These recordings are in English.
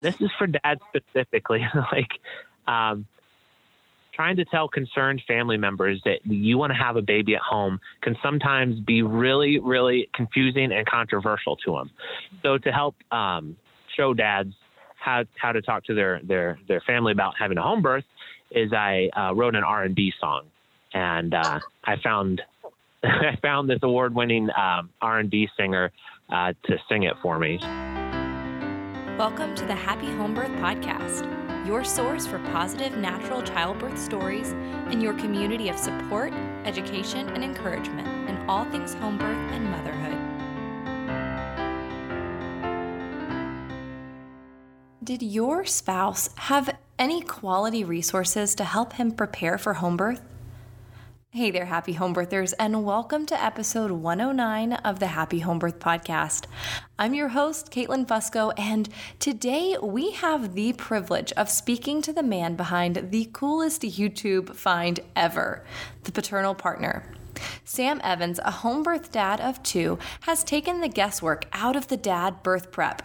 this is for dads specifically. like, um, trying to tell concerned family members that you want to have a baby at home can sometimes be really, really confusing and controversial to them. So to help um, show dads how how to talk to their their their family about having a home birth, is I uh, wrote an R and B song, and uh, I found I found this award winning um, R and B singer uh, to sing it for me. Welcome to the Happy Home Birth Podcast, your source for positive natural childbirth stories and your community of support, education, and encouragement in all things home birth and motherhood. Did your spouse have any quality resources to help him prepare for home birth? Hey there, happy home birthers, and welcome to episode 109 of the Happy Home Birth Podcast. I'm your host, Caitlin Fusco, and today we have the privilege of speaking to the man behind the coolest YouTube find ever the paternal partner. Sam Evans, a home birth dad of two, has taken the guesswork out of the dad birth prep.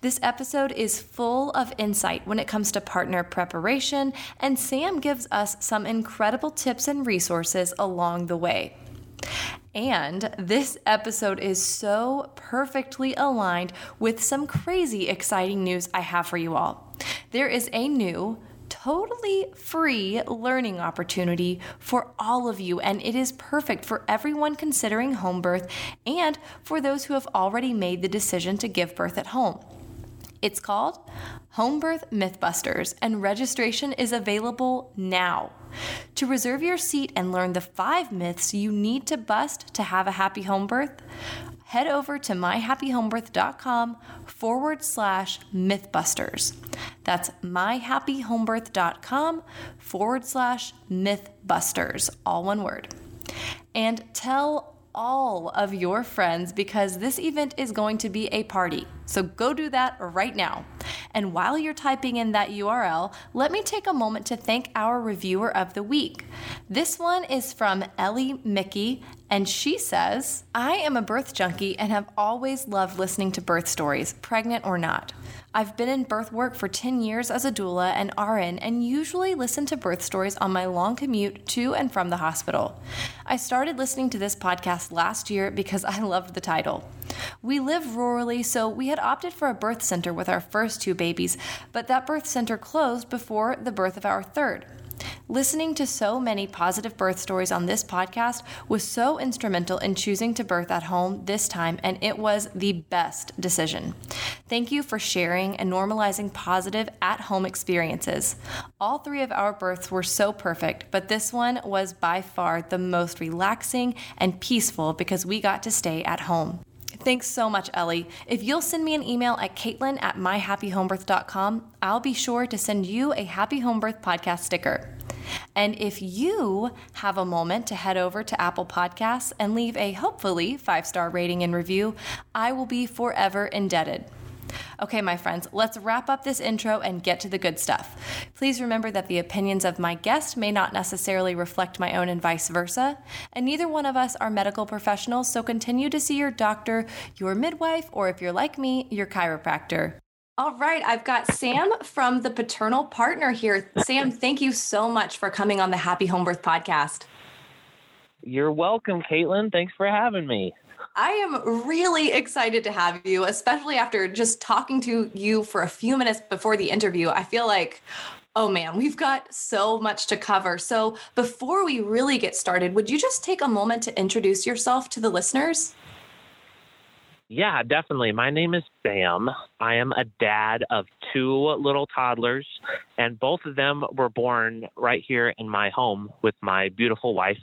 This episode is full of insight when it comes to partner preparation, and Sam gives us some incredible tips and resources along the way. And this episode is so perfectly aligned with some crazy exciting news I have for you all. There is a new totally free learning opportunity for all of you, and it is perfect for everyone considering home birth and for those who have already made the decision to give birth at home. It's called Home Birth Mythbusters, and registration is available now. To reserve your seat and learn the five myths you need to bust to have a happy home birth, head over to myhappyhomebirth.com forward slash mythbusters. That's myhappyhomebirth.com forward slash mythbusters, all one word. And tell all of your friends because this event is going to be a party. So go do that right now. And while you're typing in that URL, let me take a moment to thank our reviewer of the week. This one is from Ellie Mickey, and she says, I am a birth junkie and have always loved listening to birth stories, pregnant or not. I've been in birth work for 10 years as a doula and RN and usually listen to birth stories on my long commute to and from the hospital. I started listening to this podcast last year because I loved the title. We live rurally, so we had opted for a birth center with our first two babies, but that birth center closed before the birth of our third. Listening to so many positive birth stories on this podcast was so instrumental in choosing to birth at home this time, and it was the best decision. Thank you for sharing and normalizing positive at home experiences. All three of our births were so perfect, but this one was by far the most relaxing and peaceful because we got to stay at home. Thanks so much, Ellie. If you'll send me an email at caitlin at myhappyhomebirth.com, I'll be sure to send you a Happy Home Birth podcast sticker. And if you have a moment to head over to Apple Podcasts and leave a hopefully five star rating and review, I will be forever indebted. Okay, my friends, let's wrap up this intro and get to the good stuff. Please remember that the opinions of my guest may not necessarily reflect my own and vice versa, and neither one of us are medical professionals, so continue to see your doctor, your midwife, or if you're like me, your chiropractor. All right, I've got Sam from the Paternal Partner here. Sam, thank you so much for coming on the Happy Home Birth podcast. You're welcome, Caitlin. Thanks for having me. I am really excited to have you, especially after just talking to you for a few minutes before the interview. I feel like, oh man, we've got so much to cover. So, before we really get started, would you just take a moment to introduce yourself to the listeners? Yeah, definitely. My name is Sam. I am a dad of two little toddlers, and both of them were born right here in my home with my beautiful wife,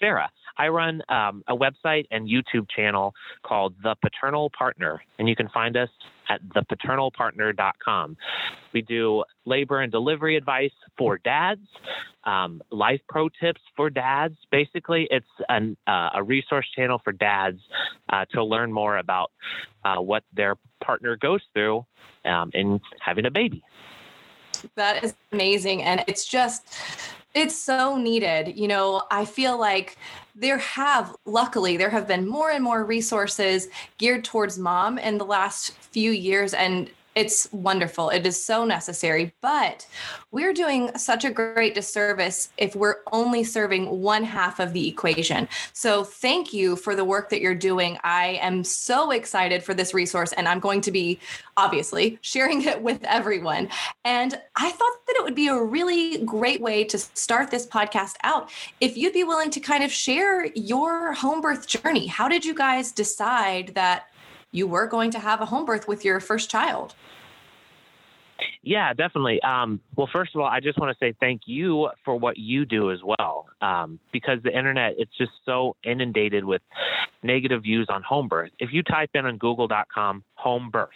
Sarah. I run um, a website and YouTube channel called The Paternal Partner, and you can find us at thepaternalpartner.com. We do labor and delivery advice for dads, um, life pro tips for dads. Basically, it's an, uh, a resource channel for dads uh, to learn more about uh, what their partner goes through um, in having a baby. That is amazing. And it's just, it's so needed. You know, I feel like there have, luckily, there have been more and more resources geared towards mom in the last few years. And It's wonderful. It is so necessary, but we're doing such a great disservice if we're only serving one half of the equation. So, thank you for the work that you're doing. I am so excited for this resource, and I'm going to be obviously sharing it with everyone. And I thought that it would be a really great way to start this podcast out if you'd be willing to kind of share your home birth journey. How did you guys decide that? You were going to have a home birth with your first child. Yeah, definitely. Um, well, first of all, I just want to say thank you for what you do as well, um, because the internet it's just so inundated with negative views on home birth. If you type in on Google.com home birth,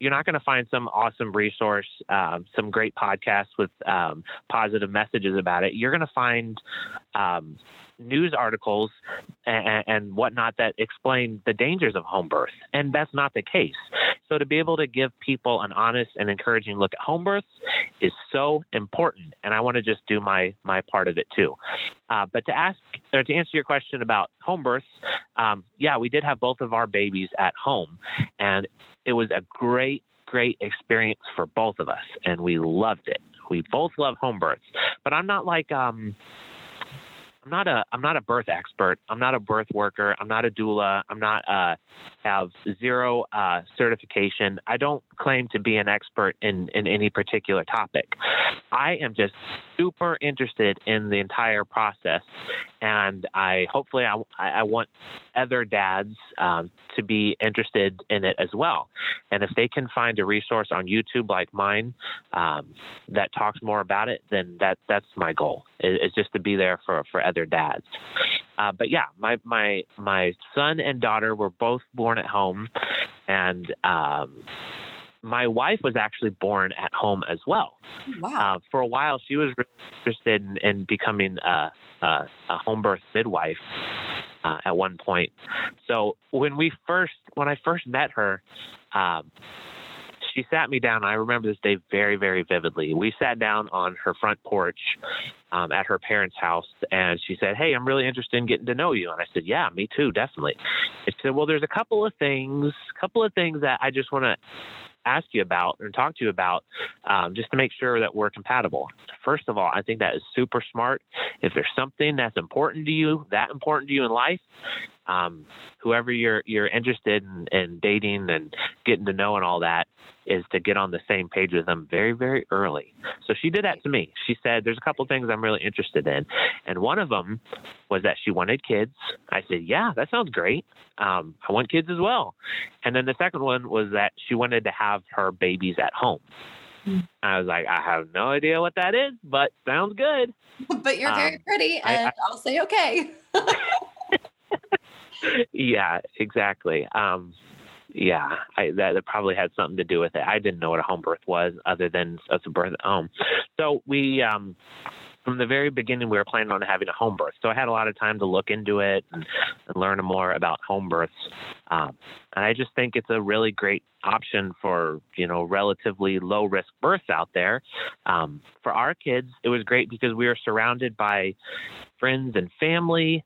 you're not going to find some awesome resource, um, some great podcasts with um, positive messages about it. You're going to find um, news articles and, and, whatnot that explain the dangers of home birth, and that's not the case. So to be able to give people an honest and encouraging look at home births is so important, and I want to just do my my part of it too. Uh, but to ask or to answer your question about home births, um, yeah, we did have both of our babies at home, and it was a great great experience for both of us, and we loved it. We both love home births, but I'm not like um, I'm not a I'm not a birth expert. I'm not a birth worker. I'm not a doula. I'm not uh, have zero uh, certification. I don't claim to be an expert in in any particular topic. I am just super interested in the entire process, and I hopefully I I want other dads um, to be interested in it as well. And if they can find a resource on YouTube like mine um, that talks more about it, then that that's my goal. Is, just to be there for for other dads. Uh, but yeah, my my my son and daughter were both born at home, and um, my wife was actually born at home as well. Wow. Uh, for a while, she was really interested in, in becoming a, a, a home birth midwife uh, at one point. So when we first, when I first met her, um, she sat me down. I remember this day very, very vividly. We sat down on her front porch um, at her parents' house, and she said, "Hey, I'm really interested in getting to know you." And I said, "Yeah, me too, definitely." And she said, "Well, there's a couple of things, couple of things that I just want to ask you about and talk to you about um, just to make sure that we're compatible. First of all, I think that is super smart. If there's something that's important to you, that important to you in life, um, whoever you're you're interested in, in dating and getting to know and all that is to get on the same page with them very very early. So she did that to me. She said, "There's a couple things I'm really interested in," and one of them was that she wanted kids. I said, "Yeah, that sounds great. Um, I want kids as well." And then the second one was that she wanted to have her babies at home. I was like, I have no idea what that is, but sounds good. but you're very um, pretty, and I, will say okay. yeah, exactly. Um, yeah, I, that, that, probably had something to do with it. I didn't know what a home birth was, other than as a birth at home. So we, um, from the very beginning, we were planning on having a home birth. So I had a lot of time to look into it and, and learn more about home births. Um, and I just think it's a really great option for you know relatively low risk births out there. Um, for our kids, it was great because we were surrounded by friends and family.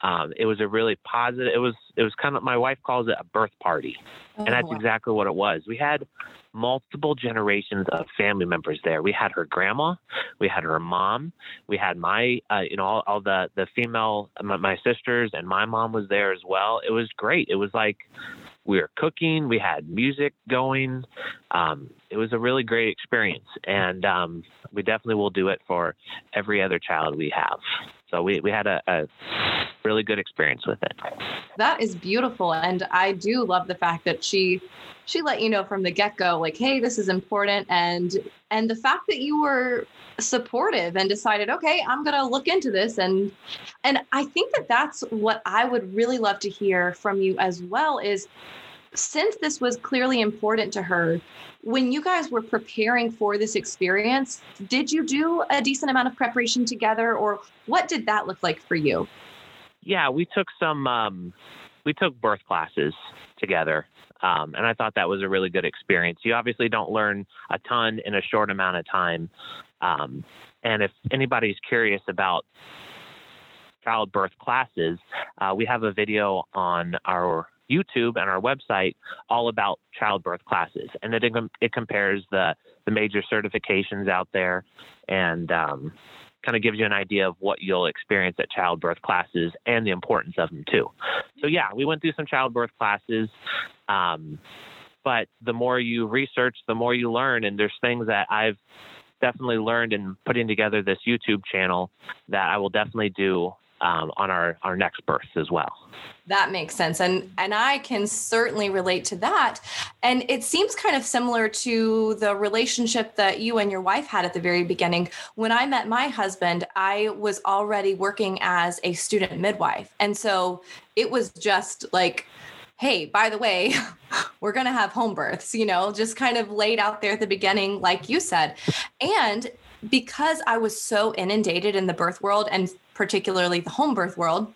Um, it was a really positive. It was it was kind of my wife calls it a birth party, oh, and that's wow. exactly what it was. We had multiple generations of family members there. We had her grandma, we had her mom, we had my uh, you know all, all, the the female my, my sisters and my mom was there as well. It was great. It was like we were cooking, we had music going. Um, it was a really great experience, and um, we definitely will do it for every other child we have. So we, we had a, a really good experience with it. That is beautiful. And I do love the fact that she she let you know from the get-go like hey this is important and and the fact that you were supportive and decided okay i'm to look into this and and i think that that's what i would really love to hear from you as well is since this was clearly important to her when you guys were preparing for this experience did you do a decent amount of preparation together or what did that look like for you yeah we took some um, we took birth classes together um, and I thought that was a really good experience. You obviously don't learn a ton in a short amount of time. Um, and if anybody's curious about childbirth classes, uh, we have a video on our YouTube and our website all about childbirth classes, and it it compares the the major certifications out there, and um, kind of gives you an idea of what you'll experience at childbirth classes and the importance of them too. So yeah, we went through some childbirth classes. Um, but the more you research, the more you learn. And there's things that I've definitely learned in putting together this YouTube channel that I will definitely do um, on our, our next births as well. That makes sense. And and I can certainly relate to that. And it seems kind of similar to the relationship that you and your wife had at the very beginning. When I met my husband, I was already working as a student midwife. And so it was just like hey, by the way, we're going to have home births, you know, just kind of laid out there at the beginning, like you said. And because I was so inundated in the birth world and particularly the home birth world,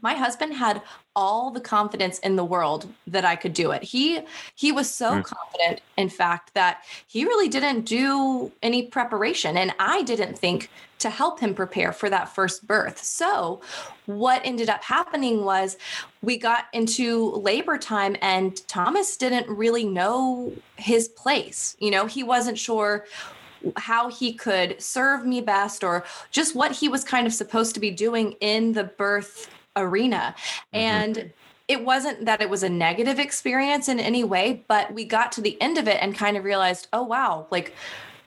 my husband had all the confidence in the world that I could do it. He he was so mm. confident in fact that he really didn't do any preparation and I didn't think to help him prepare for that first birth. So, what ended up happening was we got into labor time and Thomas didn't really know his place. You know, he wasn't sure how he could serve me best or just what he was kind of supposed to be doing in the birth arena. Mm-hmm. And it wasn't that it was a negative experience in any way, but we got to the end of it and kind of realized, oh, wow, like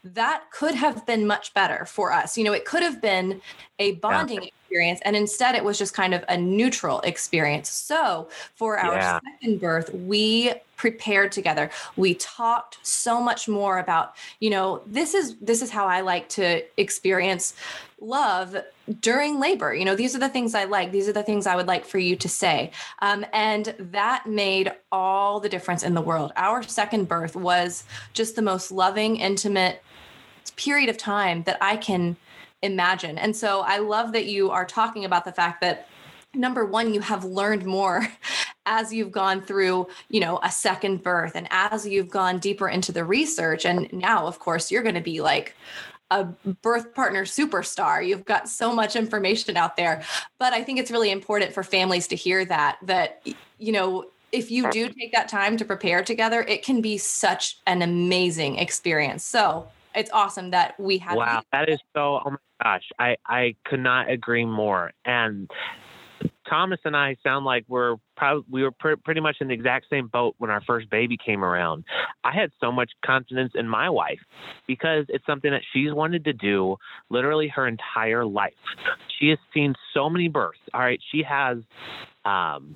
that could have been much better for us. You know, it could have been a bonding yeah. experience, and instead it was just kind of a neutral experience. So for our yeah. second birth, we prepared together. We talked so much more about, you know, this is this is how I like to experience love during labor. You know, these are the things I like. These are the things I would like for you to say. Um, and that made all the difference in the world. Our second birth was just the most loving, intimate period of time that I can imagine. And so I love that you are talking about the fact that number one you have learned more as you've gone through you know a second birth and as you've gone deeper into the research. And now of course you're going to be like a birth partner superstar. You've got so much information out there. But i think it's really important for families to hear that that you know if you do take that time to prepare together it can be such an amazing experience. So it's awesome that we have. Wow, that is so. Oh my gosh, I I could not agree more. And Thomas and I sound like we're probably we were pr- pretty much in the exact same boat when our first baby came around. I had so much confidence in my wife because it's something that she's wanted to do literally her entire life. She has seen so many births. All right, she has um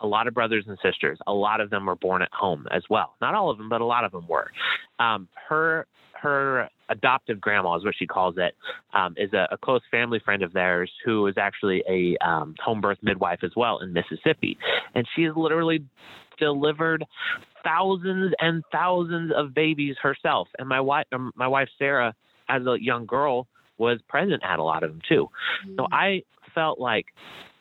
a lot of brothers and sisters. A lot of them were born at home as well. Not all of them, but a lot of them were. Um, her her adoptive grandma is what she calls it. Um, is a, a, close family friend of theirs who is actually a um, home birth midwife as well in Mississippi, and she has literally delivered thousands and thousands of babies herself. And my wife, um, my wife Sarah, as a young girl, was present at a lot of them too. Mm-hmm. So I felt like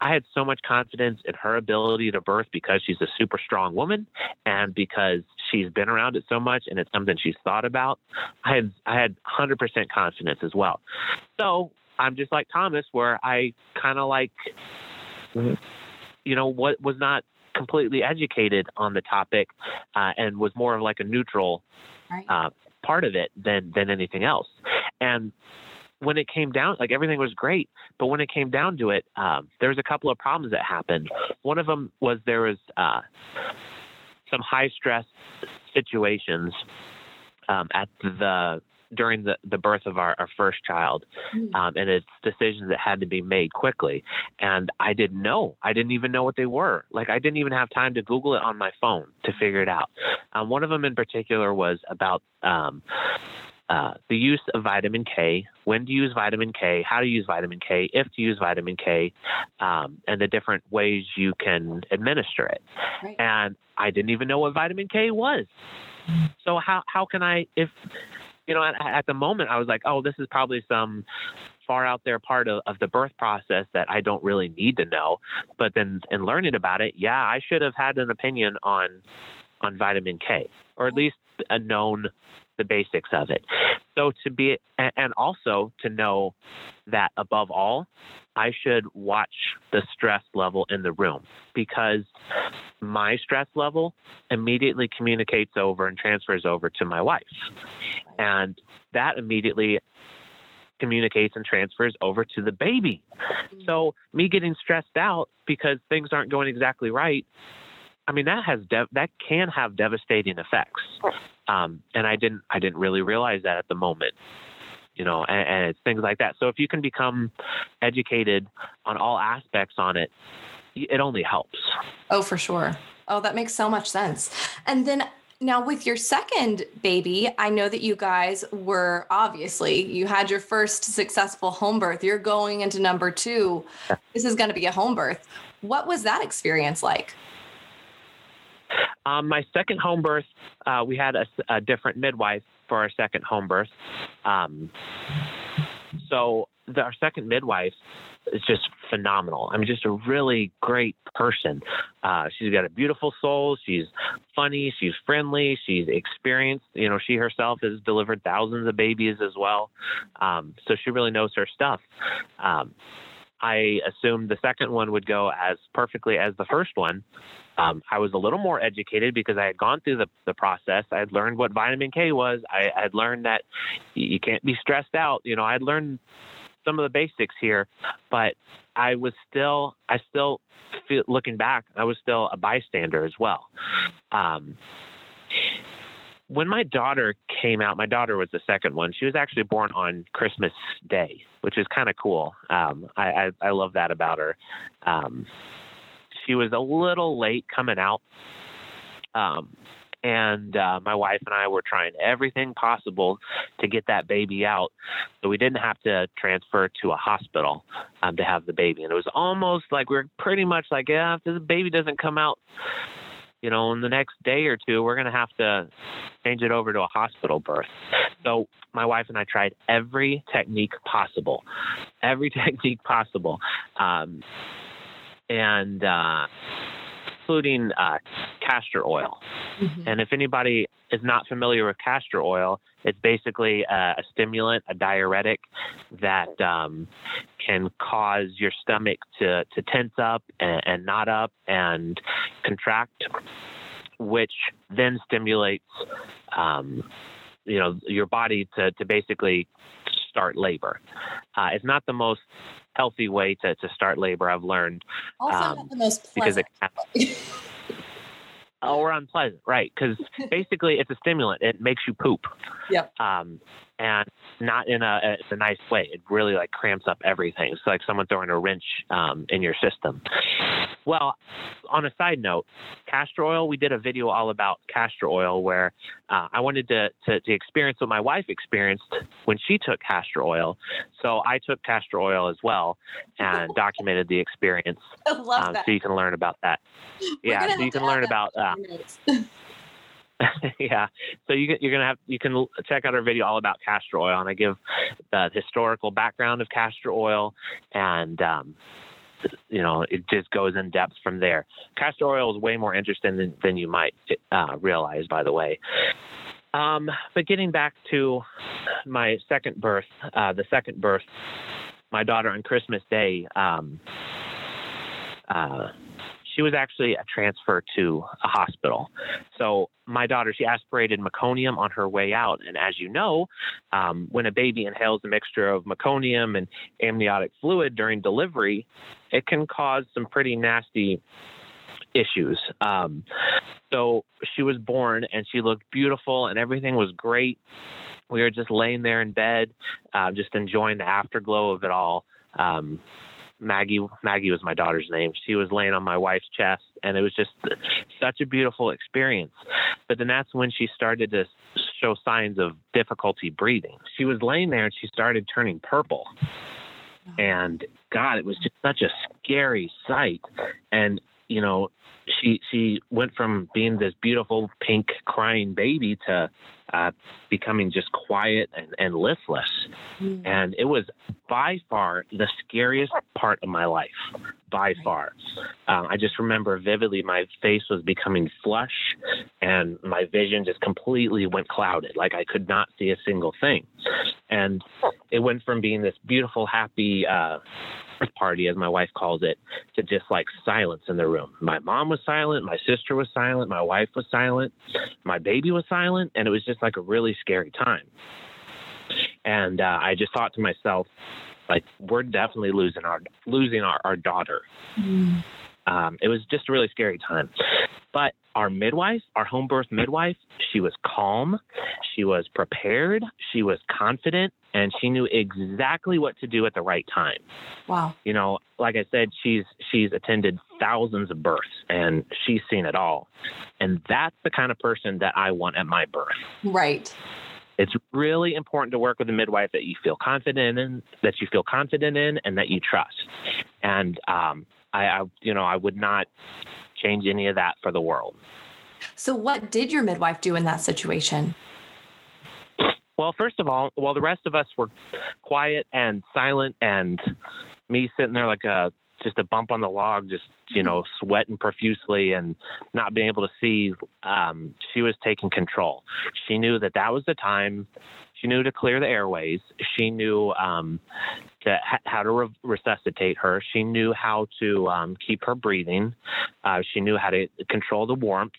I had so much confidence in her ability to birth because she's a super strong woman and because she's been around it so much and it's something she's thought about. I had I had 100% confidence as well. So I'm just like Thomas, where I kind of like, you know, what was not completely educated on the topic uh, and was more of like a neutral uh, part of it than than anything else. And when it came down, like everything was great, but when it came down to it, um, there was a couple of problems that happened. One of them was there was uh, some high stress situations um, at the during the, the birth of our, our first child mm. um, and it's decisions that had to be made quickly and i didn't know i didn't even know what they were like i didn't even have time to google it on my phone to figure it out um, one of them in particular was about um, uh, the use of vitamin K, when to use vitamin K, how to use vitamin K, if to use vitamin K, um, and the different ways you can administer it. Right. And I didn't even know what vitamin K was. So how how can I if you know at, at the moment I was like, oh, this is probably some far out there part of, of the birth process that I don't really need to know. But then in learning about it, yeah, I should have had an opinion on on vitamin K, or at least a known the basics of it. So to be, and also to know that above all, I should watch the stress level in the room because my stress level immediately communicates over and transfers over to my wife. And that immediately communicates and transfers over to the baby. So me getting stressed out because things aren't going exactly right, I mean that has that can have devastating effects. Um, and I didn't I didn't really realize that at the moment you know, and, and it's things like that. So if you can become educated on all aspects on it, it only helps. Oh, for sure. Oh, that makes so much sense. And then now with your second baby, I know that you guys were obviously you had your first successful home birth. You're going into number 2. This is going to be a home birth. What was that experience like? Um, my second home birth, uh, we had a, a, different midwife for our second home birth. Um, so the, our second midwife is just phenomenal. I mean, just a really great person. Uh, she's got a beautiful soul. She's funny. She's friendly. She's experienced. You know, she herself has delivered thousands of babies as well. Um, so she really knows her stuff. Um, I assumed the second one would go as perfectly as the first one. Um, I was a little more educated because I had gone through the, the process. I had learned what vitamin K was. I had learned that you can't be stressed out. You know, I had learned some of the basics here, but I was still, I still feel, looking back, I was still a bystander as well. Um, when my daughter came out, my daughter was the second one. She was actually born on Christmas Day, which is kind of cool. Um, I, I, I love that about her. Um, she was a little late coming out. Um, and uh, my wife and I were trying everything possible to get that baby out, so we didn't have to transfer to a hospital um, to have the baby. And it was almost like we are pretty much like, yeah, if the baby doesn't come out you know, in the next day or two, we're going to have to change it over to a hospital birth. So my wife and I tried every technique possible, every technique possible, um, and uh, including uh, castor oil. Mm-hmm. And if anybody is not familiar with castor oil, it's basically a, a stimulant, a diuretic that um, can cause your stomach to, to tense up and, and knot up and contract, which then stimulates, um, you know, your body to, to basically start labor. Uh, it's not the most healthy way to, to start labor, I've learned. Also, um, not the most pleasant. Because it, or unpleasant, right? Because basically, it's a stimulant. It makes you poop. Yeah. Um, and not in a a nice way. It really like cramps up everything. It's like someone throwing a wrench um, in your system. Well, on a side note, castor oil. We did a video all about castor oil where uh, I wanted to, to, to experience what my wife experienced when she took castor oil. So I took castor oil as well and documented the experience. I love um, that. So you can learn about that. We're yeah, so you can learn about. Yeah. So you, you're gonna have you can check out our video all about castor oil, and I give the historical background of castor oil, and um, you know it just goes in depth from there. Castor oil is way more interesting than, than you might uh, realize, by the way. Um, but getting back to my second birth, uh, the second birth, my daughter on Christmas Day. Um, uh, she was actually a transfer to a hospital. So my daughter, she aspirated meconium on her way out. And as you know, um, when a baby inhales a mixture of meconium and amniotic fluid during delivery, it can cause some pretty nasty issues. Um, so she was born and she looked beautiful and everything was great. We were just laying there in bed, uh, just enjoying the afterglow of it all. Um, Maggie Maggie was my daughter's name. She was laying on my wife's chest and it was just such a beautiful experience. But then that's when she started to show signs of difficulty breathing. She was laying there and she started turning purple. And God, it was just such a scary sight. And you know, she she went from being this beautiful pink crying baby to uh, becoming just quiet and, and listless. Mm. And it was by far the scariest part of my life, by far. Um, I just remember vividly my face was becoming flush and my vision just completely went clouded. Like I could not see a single thing. And it went from being this beautiful, happy, uh, party, as my wife calls it, to just like silence in the room. My mom was silent, my sister was silent, my wife was silent, my baby was silent, and it was just like a really scary time. And uh, I just thought to myself, like, we're definitely losing our losing our, our daughter. Mm. Um, it was just a really scary time. But our midwife, our home birth midwife, she was calm, she was prepared, she was confident, and she knew exactly what to do at the right time. Wow. You know, like I said, she's she's attended thousands of births and she's seen it all. And that's the kind of person that I want at my birth. Right. It's really important to work with a midwife that you feel confident in, that you feel confident in, and that you trust. And um, I, I, you know, I would not change any of that for the world. So, what did your midwife do in that situation? Well, first of all, while the rest of us were quiet and silent, and me sitting there like a just a bump on the log, just you know, sweating profusely and not being able to see, um, she was taking control. She knew that that was the time. She knew to clear the airways. She knew um, to, how to re- resuscitate her. She knew how to um, keep her breathing. Uh, she knew how to control the warmth.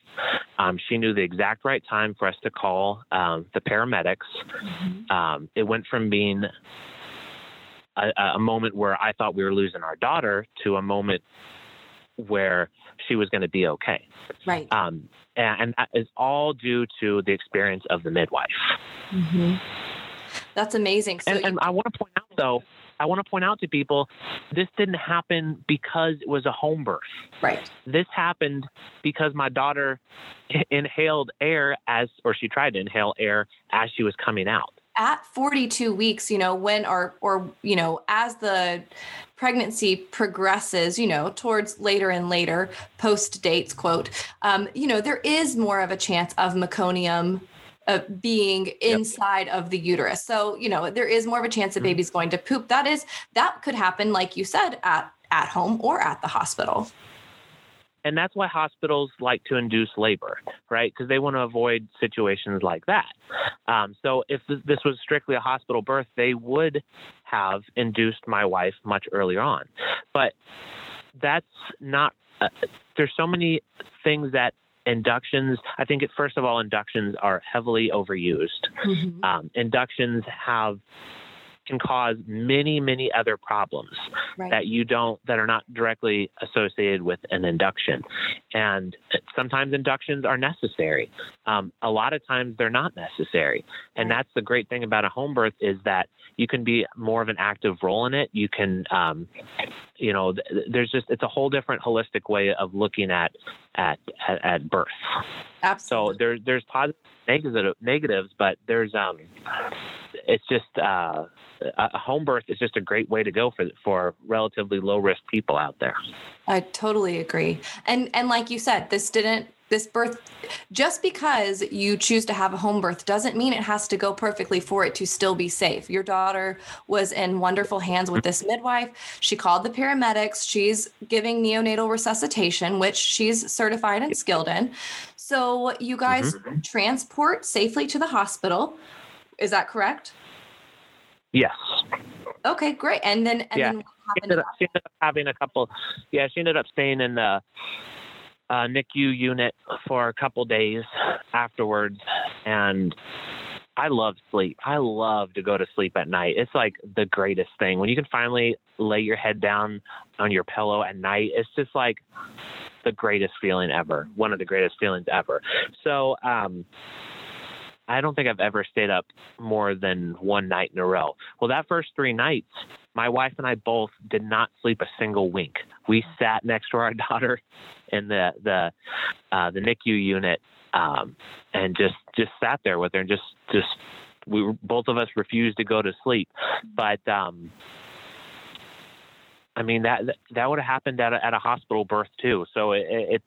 Um, she knew the exact right time for us to call um, the paramedics. Mm-hmm. Um, it went from being a, a moment where I thought we were losing our daughter to a moment where she was going to be okay. Right. Um, and, and, that is all due to the experience of the midwife. Mm-hmm. That's amazing. So and, you- and I want to point out, though, I want to point out to people this didn't happen because it was a home birth. Right. This happened because my daughter inhaled air as, or she tried to inhale air as she was coming out at 42 weeks you know when or or you know as the pregnancy progresses you know towards later and later post dates quote um, you know there is more of a chance of meconium uh, being inside yep. of the uterus so you know there is more of a chance the mm-hmm. baby's going to poop that is that could happen like you said at at home or at the hospital and that's why hospitals like to induce labor, right? Because they want to avoid situations like that. Um, so if this was strictly a hospital birth, they would have induced my wife much earlier on. But that's not, uh, there's so many things that inductions i think it, first of all inductions are heavily overused mm-hmm. um, inductions have can cause many, many other problems right. that you don't, that are not directly associated with an induction. And sometimes inductions are necessary. Um, a lot of times they're not necessary. And right. that's the great thing about a home birth is that you can be more of an active role in it. You can, um, you know, there's just, it's a whole different holistic way of looking at, at, at, at birth. Absolutely. So there, there's positive negative, negatives, but there's, um, it's just, uh, a home birth is just a great way to go for for relatively low risk people out there. I totally agree. And and like you said, this didn't this birth just because you choose to have a home birth doesn't mean it has to go perfectly for it to still be safe. Your daughter was in wonderful hands with this midwife. She called the paramedics. She's giving neonatal resuscitation, which she's certified and skilled in. So you guys mm-hmm. transport safely to the hospital. Is that correct? Yes. Okay, great. And then, and yeah. then she ended, up, she ended up having a couple. Yeah, she ended up staying in the uh, NICU unit for a couple days afterwards, and I love sleep. I love to go to sleep at night. It's like the greatest thing when you can finally lay your head down on your pillow at night. It's just like the greatest feeling ever. One of the greatest feelings ever. So, um, I don't think I've ever stayed up more than one night in a row. Well, that first three nights, my wife and I both did not sleep a single wink. We sat next to our daughter in the the uh, the NICU unit um, and just just sat there with her and just just we were, both of us refused to go to sleep. But um, I mean that that would have happened at a, at a hospital birth too. So it, it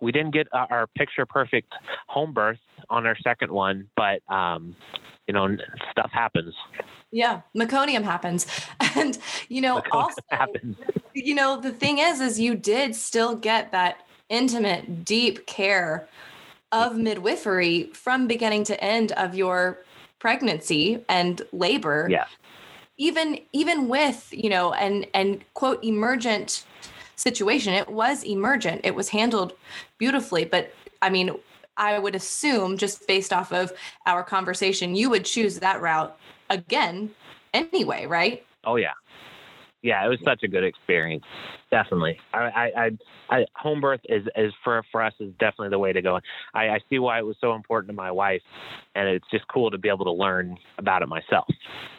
we didn't get our picture perfect home birth on our second one, but um, you know stuff happens. Yeah, meconium happens, and you know meconium also happens. you know, the thing is, is you did still get that intimate, deep care of midwifery from beginning to end of your pregnancy and labor. Yeah. Even even with, you know, and and quote emergent situation, it was emergent. It was handled beautifully, but I mean, I would assume just based off of our conversation, you would choose that route again anyway, right? Oh yeah. Yeah, it was such a good experience. Definitely. I, I, I, I home birth is, is for, for us is definitely the way to go. I, I see why it was so important to my wife and it's just cool to be able to learn about it myself.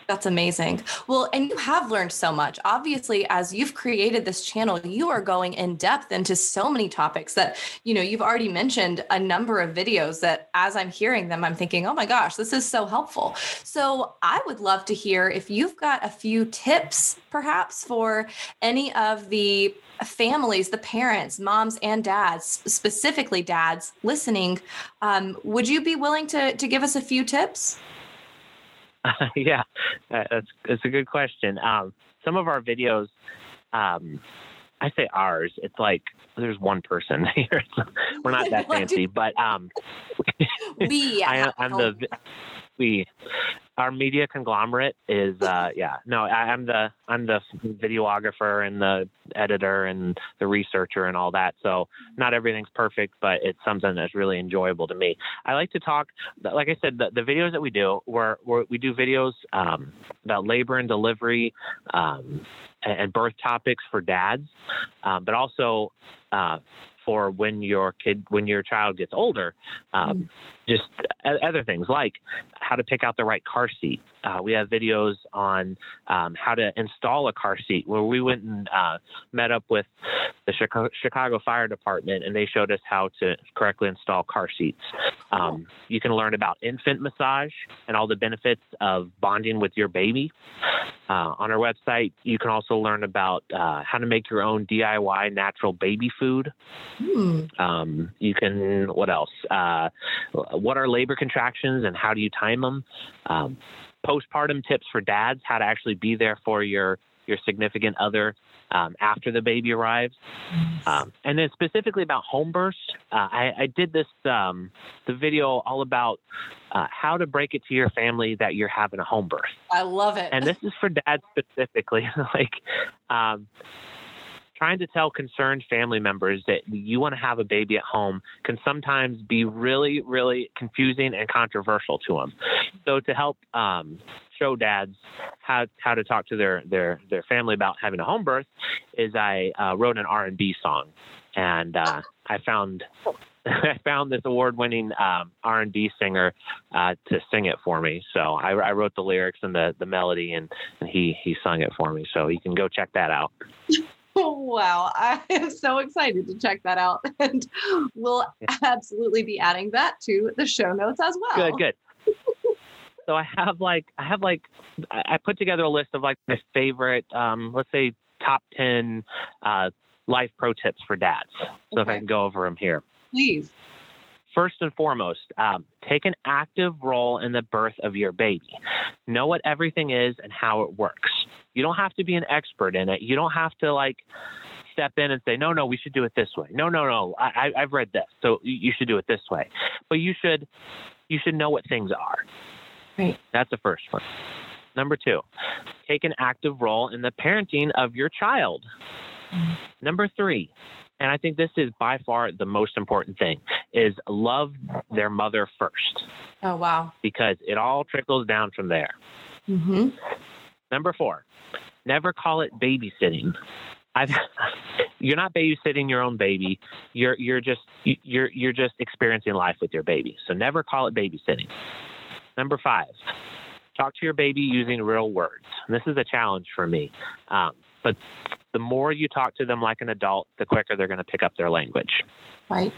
That's amazing. Well, and you have learned so much. Obviously, as you've created this channel, you are going in depth into so many topics that, you know, you've already mentioned a number of videos that as I'm hearing them, I'm thinking, oh my gosh, this is so helpful. So I would love to hear if you've got a few tips, perhaps, for any of the families, the parents, moms and dads, specifically dads listening. Um, would you be willing to, to give us a few tips? Uh, yeah, that's that's a good question. Um, some of our videos, um, I say ours. It's like there's one person here. we're not that fancy, but um, we. I, I'm the we our media conglomerate is uh yeah. No I, am the i'm the videographer and the editor and the researcher and all that. So not everything's perfect but it's something that's really enjoyable to me. I like to talk like i said the, the videos that we do we're, we're we do videos um, about labor and delivery um, and birth topics for dads um, but also uh, for when your kid when your child gets older um, mm. Just other things like how to pick out the right car seat. Uh, we have videos on um, how to install a car seat. Where we went and uh, met up with the chicago, chicago, fire department and they showed us how to correctly install car seats. Um, you can learn about infant massage and all the benefits of bonding with your baby. Uh, on our website you can also learn about uh, how to make your own diy natural baby food. Hmm. Um, you can, what else? What are labor contractions and how do you time them? Um, postpartum tips for dads, how to actually be there for your your significant other um, after the baby arrives. Um, and then specifically about home births, uh, I, I, did this um, the video all about uh, how to break it to your family that you're having a home birth. I love it. And this is for dads specifically. like um, trying to tell concerned family members that you want to have a baby at home can sometimes be really, really confusing and controversial to them. So to help um, show dads how how to talk to their their their family about having a home birth, is I uh, wrote an R and B song, and uh, I found. I found this award-winning um, R&B singer uh, to sing it for me. So I, I, wrote the lyrics and the, the melody, and, and he he sung it for me. So you can go check that out. Wow, I am so excited to check that out. And we'll absolutely be adding that to the show notes as well. Good, good. so I have like I have like I put together a list of like my favorite um, let's say top 10 uh, life pro tips for dads. So okay. if I can go over them here. Please. First and foremost, um, take an active role in the birth of your baby. Know what everything is and how it works. You don't have to be an expert in it. You don't have to like step in and say, no, no, we should do it this way. No, no, no, I, I've read this, so you should do it this way. But you should, you should know what things are. Right. That's the first one. Number two, take an active role in the parenting of your child. Mm-hmm. Number three, and I think this is by far the most important thing is love their mother first. Oh wow. Because it all trickles down from there. Mm-hmm. Number four, never call it babysitting. I've, you're not babysitting your own baby. You're you're just you're you're just experiencing life with your baby. So never call it babysitting. Number five, talk to your baby using real words. And this is a challenge for me. Um, but the more you talk to them like an adult, the quicker they're going to pick up their language. Right.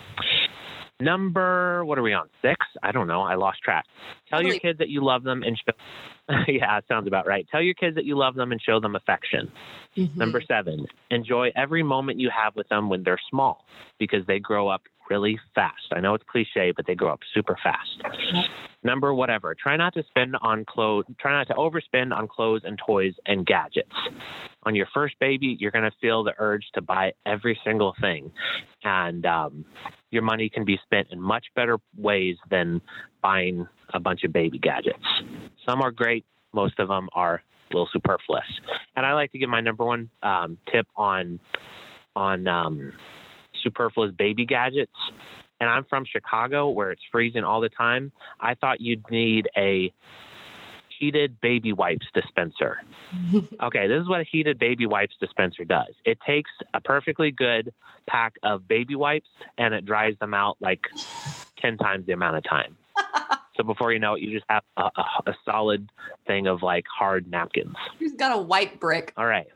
Number, what are we on? Six? I don't know. I lost track. Tell your kids that you love them and show. yeah, sounds about right. Tell your kids that you love them and show them affection. Mm-hmm. Number seven, enjoy every moment you have with them when they're small because they grow up really fast. I know it's cliche, but they grow up super fast. Number whatever. Try not to spend on clothes. Try not to overspend on clothes and toys and gadgets. On your first baby, you're going to feel the urge to buy every single thing, and um, your money can be spent in much better ways than buying a bunch of baby gadgets. Some are great. Most of them are a little superfluous. And I like to give my number one um, tip on on um, superfluous baby gadgets. And I'm from Chicago where it's freezing all the time. I thought you'd need a heated baby wipes dispenser. okay, this is what a heated baby wipes dispenser does. It takes a perfectly good pack of baby wipes and it dries them out like 10 times the amount of time. so before you know it, you just have a, a, a solid thing of like hard napkins. You've got a white brick. All right.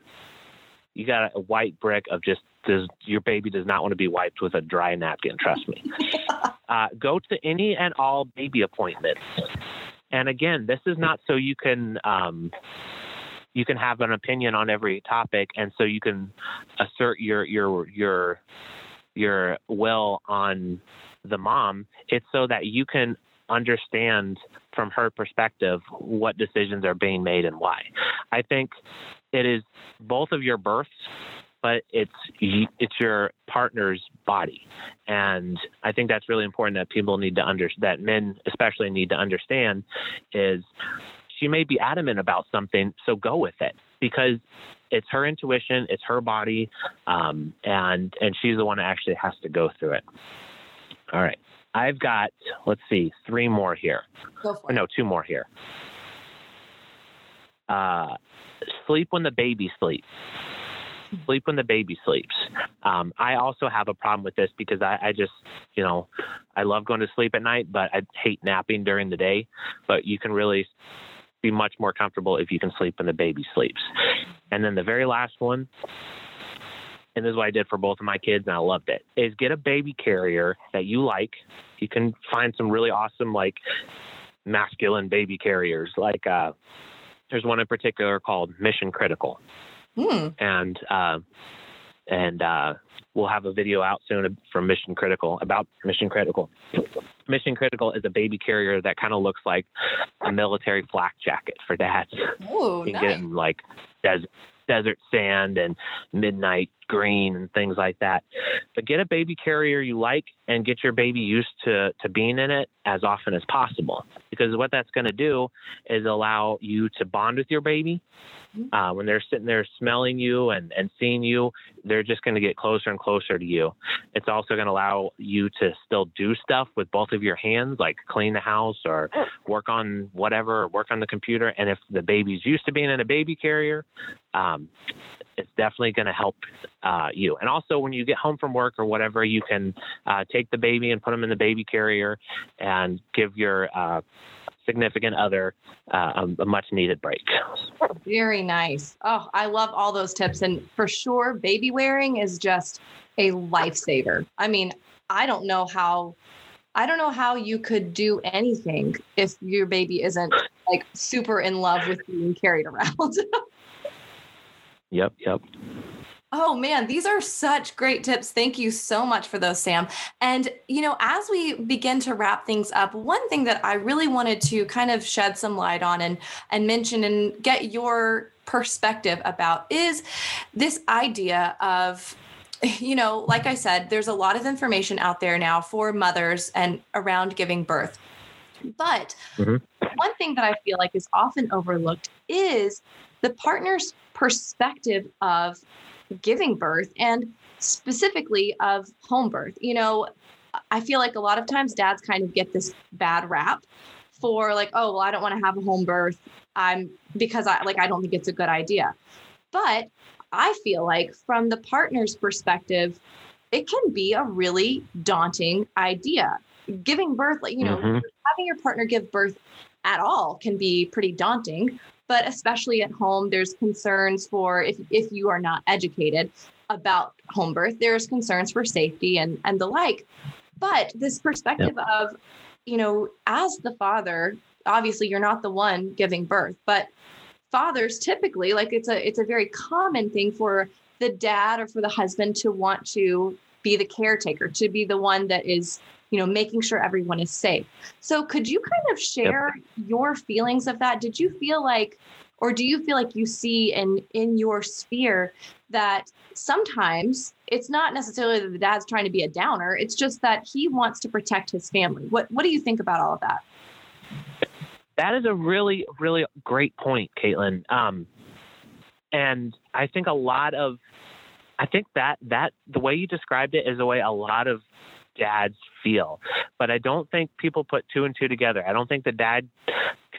You got a white brick of just does your baby does not want to be wiped with a dry napkin. Trust me. uh, go to any and all baby appointments. And again, this is not so you can um, you can have an opinion on every topic, and so you can assert your your your your will on the mom. It's so that you can understand from her perspective what decisions are being made and why. I think it is both of your births but it's it's your partner's body, and I think that's really important that people need to understand. That men especially need to understand is she may be adamant about something, so go with it because it's her intuition, it's her body, um, and and she's the one that actually has to go through it. All right, I've got let's see, three more here. Go for it. No, two more here. Uh, sleep when the baby sleeps sleep when the baby sleeps. Um, I also have a problem with this because I, I just, you know, I love going to sleep at night, but I hate napping during the day. But you can really be much more comfortable if you can sleep when the baby sleeps. And then the very last one, and this is what I did for both of my kids, and I loved it, is get a baby carrier that you like. You can find some really awesome, like, masculine baby carriers. Like, uh, there's one in particular called Mission Critical. Hmm. And uh, and uh, we'll have a video out soon from Mission Critical about Mission Critical. Mission Critical is a baby carrier that kind of looks like a military flak jacket for dads. Oh, you can nice. get in like desert desert sand and midnight green and things like that. But get a baby carrier you like and get your baby used to, to being in it as often as possible. Because what that's going to do is allow you to bond with your baby. Mm-hmm. Uh, when they're sitting there smelling you and, and seeing you, they're just going to get closer and closer to you. It's also going to allow you to still do stuff with both of your hands, like clean the house or work on whatever, or work on the computer. And if the baby's used to being in a baby carrier, um, it's definitely going to help uh, you. And also, when you get home from work or whatever, you can uh, take the baby and put them in the baby carrier and give your uh, significant other uh, a, a much needed break. Very nice. Oh, I love all those tips. And for sure, baby wearing is just a lifesaver. I mean, I don't know how. I don't know how you could do anything if your baby isn't like super in love with being carried around. Yep, yep. Oh man, these are such great tips. Thank you so much for those, Sam. And, you know, as we begin to wrap things up, one thing that I really wanted to kind of shed some light on and, and mention and get your perspective about is this idea of you know, like I said, there's a lot of information out there now for mothers and around giving birth. But Mhm. one thing that I feel like is often overlooked is the partner's perspective of giving birth and specifically of home birth. You know, I feel like a lot of times dads kind of get this bad rap for like, oh, well, I don't want to have a home birth. I'm because I like I don't think it's a good idea. But I feel like from the partner's perspective, it can be a really daunting idea. Giving birth, like, you know, Mhm. having your partner give birth at all can be pretty daunting but especially at home there's concerns for if, if you are not educated about home birth there's concerns for safety and and the like. But this perspective of you know as the father obviously you're not the one giving birth but fathers typically like it's a it's a very common thing for the dad or for the husband to want to be the caretaker, to be the one that is, you know, making sure everyone is safe. So could you kind of share yep. your feelings of that? Did you feel like or do you feel like you see in in your sphere that sometimes it's not necessarily that the dad's trying to be a downer, it's just that he wants to protect his family. What what do you think about all of that? That is a really, really great point, Caitlin. Um, and I think a lot of, I think that that the way you described it is the way a lot of dads feel. But I don't think people put two and two together. I don't think the dad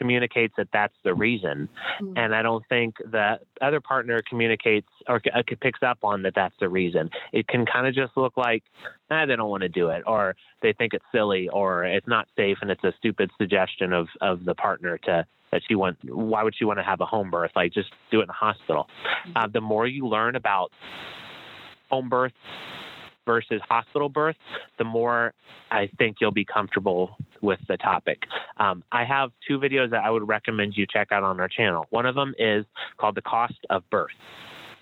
communicates that that's the reason. Mm-hmm. And I don't think the other partner communicates or uh, picks up on that that's the reason. It can kind of just look like, eh, they don't want to do it, or they think it's silly, or it's not safe and it's a stupid suggestion of, of the partner to that she want why would she want to have a home birth like just do it in the hospital mm-hmm. uh, the more you learn about home birth versus hospital birth, the more I think you'll be comfortable with the topic. Um, I have two videos that I would recommend you check out on our channel. One of them is called The Cost of Birth.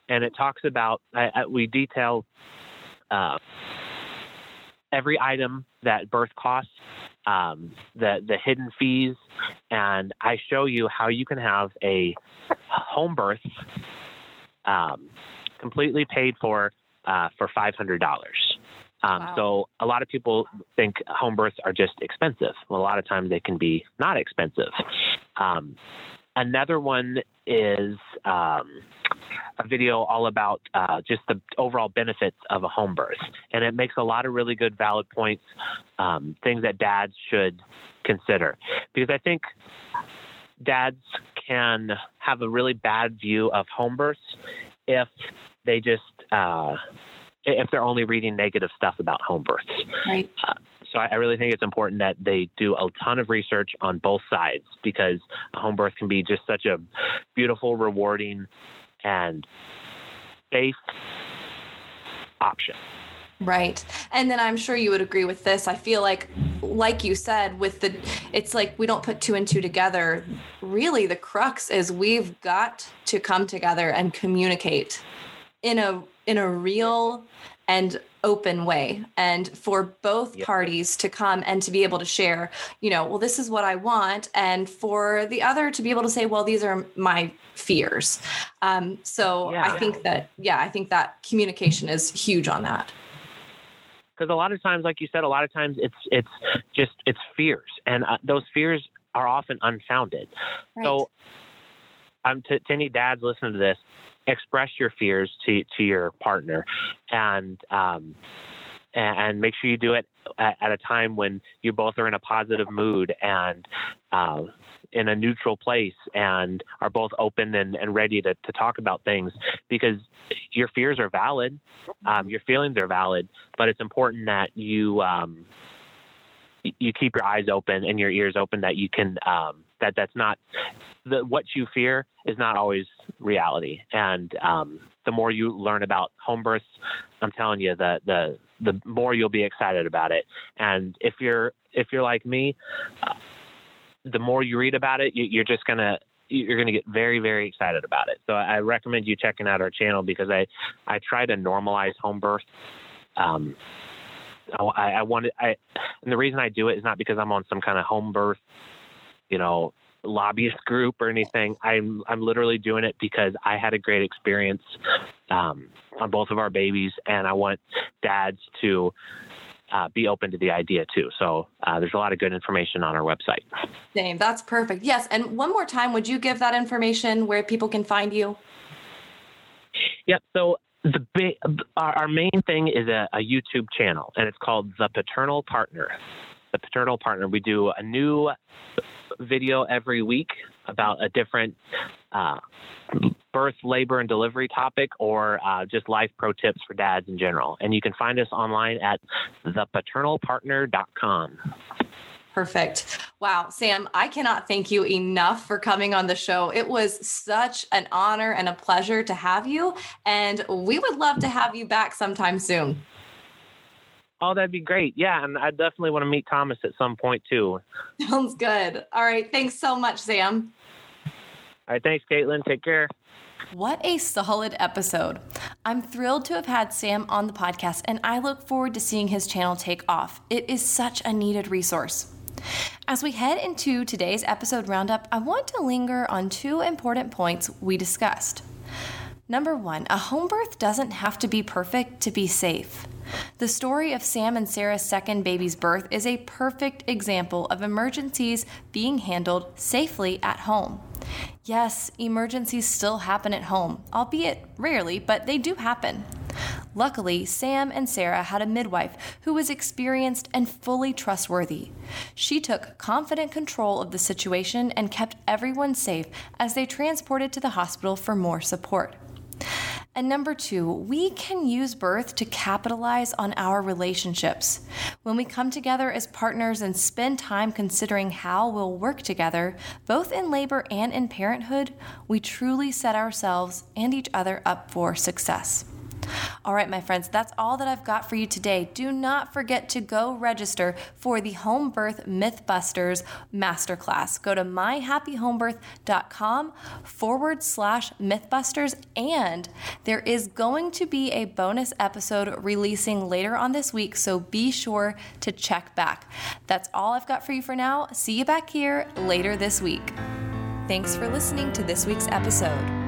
And it talks about, I, I, we detail uh, every item that birth costs, um, the, the hidden fees, and I show you how you can have a home birth um, completely paid for uh, for $500. Um, wow. So a lot of people think home births are just expensive. Well, a lot of times they can be not expensive. Um, another one is um, a video all about uh, just the overall benefits of a home birth, and it makes a lot of really good, valid points, um, things that dads should consider, because I think dads can have a really bad view of home births if they just uh, if they're only reading negative stuff about home births. Right. Uh, so I, I really think it's important that they do a ton of research on both sides because a home birth can be just such a beautiful, rewarding, and safe option. Right. And then I'm sure you would agree with this. I feel like like you said with the it's like we don't put two and two together. Really the crux is we've got to come together and communicate in a in a real and open way. And for both yep. parties to come and to be able to share you know well this is what i want. And for the other to be able to say well these are my fears. Um, so yeah. i think that yeah i think that communication is huge on that. Because a lot of times like you said a lot of times it's it's just it's fears. And uh, those fears are often unfounded. Right. so um, to, to any dads listening to this express your fears to to your partner, and um, and make sure you do it at, a time when you both are in a positive mood and uh, in a neutral place and are both open and, and ready to, to talk about things because your fears are valid, um, your feelings are valid, but it's important that you um, you keep your eyes open and your ears open that you can um, that that's not the what you fear is not always reality. And um, the more you learn about home births, I'm telling you, the the the more you'll be excited about it. And if you're if you're like me, uh, the more you read about it, you, you're just gonna you're going to get very very excited about it so i recommend you checking out our channel because i i try to normalize home birth um, I, I wanted I and the reason I do it is not because I'm on some kind of home birth you know, lobbyist group or anything. I'm I'm literally doing it because I had a great experience um, on both of our babies, and I want dads to uh, be open to the idea too. So uh, there's a lot of good information on our website. Sam, that's perfect. Yes, and one more time, would you give that information where people can find you? Yep. So the our main thing is a, a YouTube channel, and it's called The Paternal Partner. The Paternal Partner. We do a new video every week about a different uh, birth, labor, and delivery topic or uh, just life pro tips for dads in general. And you can find us online at thepaternalpartner.com. Perfect. Wow, Sam, I cannot thank you enough for coming on the show. It was such an honor and a pleasure to have you. And we would love to have you back sometime soon. Oh, that'd be great. Yeah, and I definitely want to meet Thomas at some point too. Sounds good. All right. Thanks so much, Sam. All right. Thanks, Caitlin. Take care. What a solid episode. I'm thrilled to have had Sam on the podcast, and I look forward to seeing his channel take off. It is such a needed resource. As we head into today's episode roundup, I want to linger on two important points we discussed. Number one, a home birth doesn't have to be perfect to be safe. The story of Sam and Sarah's second baby's birth is a perfect example of emergencies being handled safely at home. Yes, emergencies still happen at home, albeit rarely, but they do happen. Luckily, Sam and Sarah had a midwife who was experienced and fully trustworthy. She took confident control of the situation and kept everyone safe as they transported to the hospital for more support. And number two, we can use birth to capitalize on our relationships. When we come together as partners and spend time considering how we'll work together, both in labor and in parenthood, we truly set ourselves and each other up for success. All right, my friends, that's all that I've got for you today. Do not forget to go register for the Home Birth Mythbusters Masterclass. Go to myhappyhomebirth.com forward slash Mythbusters, and there is going to be a bonus episode releasing later on this week, so be sure to check back. That's all I've got for you for now. See you back here later this week. Thanks for listening to this week's episode.